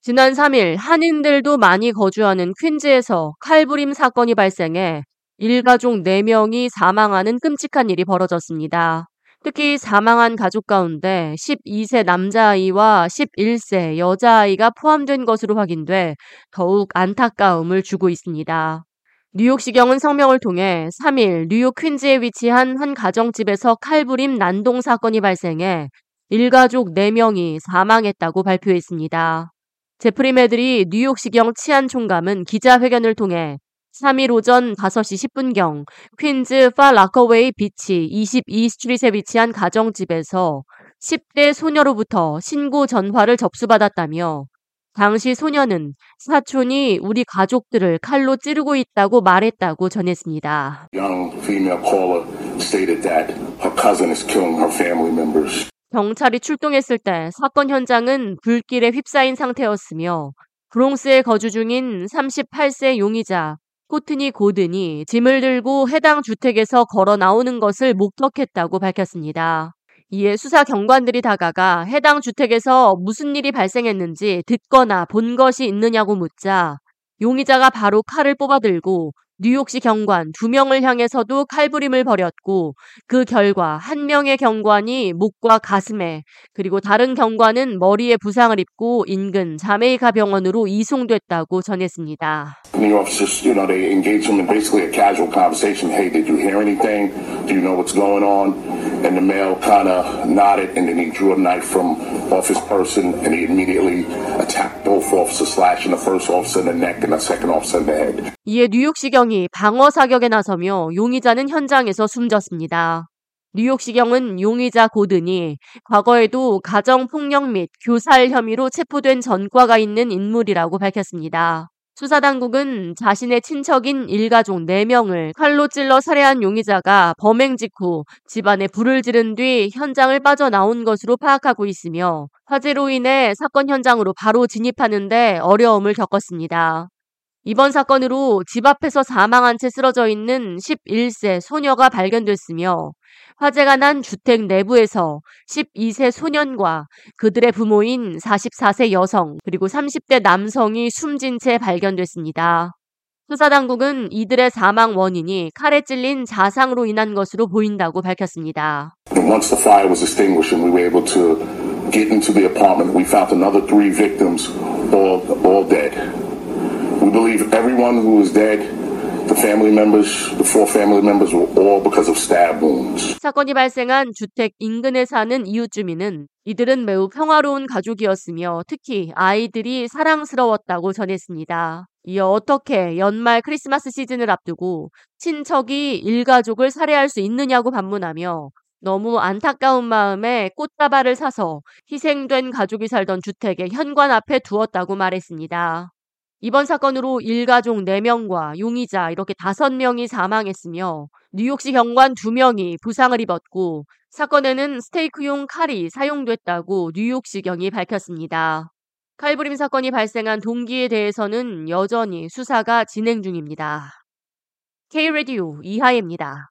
지난 3일 한인들도 많이 거주하는 퀸즈에서 칼부림 사건이 발생해 일가족 4명이 사망하는 끔찍한 일이 벌어졌습니다. 특히 사망한 가족 가운데 12세 남자아이와 11세 여자아이가 포함된 것으로 확인돼 더욱 안타까움을 주고 있습니다. 뉴욕시경은 성명을 통해 3일 뉴욕 퀸즈에 위치한 한 가정집에서 칼부림 난동 사건이 발생해 일가족 4명이 사망했다고 발표했습니다. 제프리 매드리 뉴욕시경 치안 총감은 기자회견을 통해 3일 오전 5시 10분경 퀸즈 파 라커웨이 비치 22 스트릿에 위치한 가정집에서 10대 소녀로부터 신고 전화를 접수받았다며 당시 소녀는 사촌이 우리 가족들을 칼로 찌르고 있다고 말했다고 전했습니다. 경찰이 출동했을 때 사건 현장은 불길에 휩싸인 상태였으며 브롱스에 거주 중인 38세 용의자 코트니 고든이 짐을 들고 해당 주택에서 걸어 나오는 것을 목격했다고 밝혔습니다. 이에 수사 경관들이 다가가 해당 주택에서 무슨 일이 발생했는지 듣거나 본 것이 있느냐고 묻자 용의자가 바로 칼을 뽑아들고 뉴욕시 경관 두 명을 향해서도 칼부림을 벌였고 그 결과 한 명의 경관이 목과 가슴에 그리고 다른 경관은 머리에 부상을 입고 인근 자메이카 병원으로 이송됐다고 전했습니다. The officers, you know, they engaged him in basically a casual conversation. Hey, did you hear anything? Do you know what's going on? And the male kind of nodded, and then he drew a knife from off his person, and he immediately attacked both officers, slashing the first officer in the neck and the second officer in the head. 이에 뉴욕시 경이 방어 사격에 나서며 용의자는 현장에서 숨졌습니다. 뉴욕시경은 용의자 고든이 과거에도 가정폭력 및 교살 혐의로 체포된 전과가 있는 인물이라고 밝혔습니다. 수사당국은 자신의 친척인 일가족 4명을 칼로 찔러 살해한 용의자가 범행 직후 집안에 불을 지른 뒤 현장을 빠져나온 것으로 파악하고 있으며 화재로 인해 사건 현장으로 바로 진입하는데 어려움을 겪었습니다. 이번 사건으로 집 앞에서 사망한 채 쓰러져 있는 11세 소녀가 발견됐으며 화재가 난 주택 내부에서 12세 소년과 그들의 부모인 44세 여성 그리고 30대 남성이 숨진 채 발견됐습니다. 수사당국은 이들의 사망 원인이 칼에 찔린 자상으로 인한 것으로 보인다고 밝혔습니다. Once the fire was extinguished and we were able to get into the apartment, we found another three victims, all, all dead. We believe everyone who is dead, the family members, the four family members were all because of stab wounds. 사건이 발생한 주택 인근에 사는 이웃 주민은 이들은 매우 평화로운 가족이었으며 특히 아이들이 사랑스러웠다고 전했습니다. 이어 어떻게 연말 크리스마스 시즌을 앞두고 친척이 일가족을 살해할 수 있느냐고 반문하며 너무 안타까운 마음에 꽃다발을 사서 희생된 가족이 살던 주택의 현관 앞에 두었다고 말했습니다. 이번 사건으로 일가족 4명과 용의자 이렇게 5명이 사망했으며 뉴욕시 경관 2명이 부상을 입었고 사건에는 스테이크용 칼이 사용됐다고 뉴욕시경이 밝혔습니다. 칼부림 사건이 발생한 동기에 대해서는 여전히 수사가 진행 중입니다. K-Radio 이하예입니다.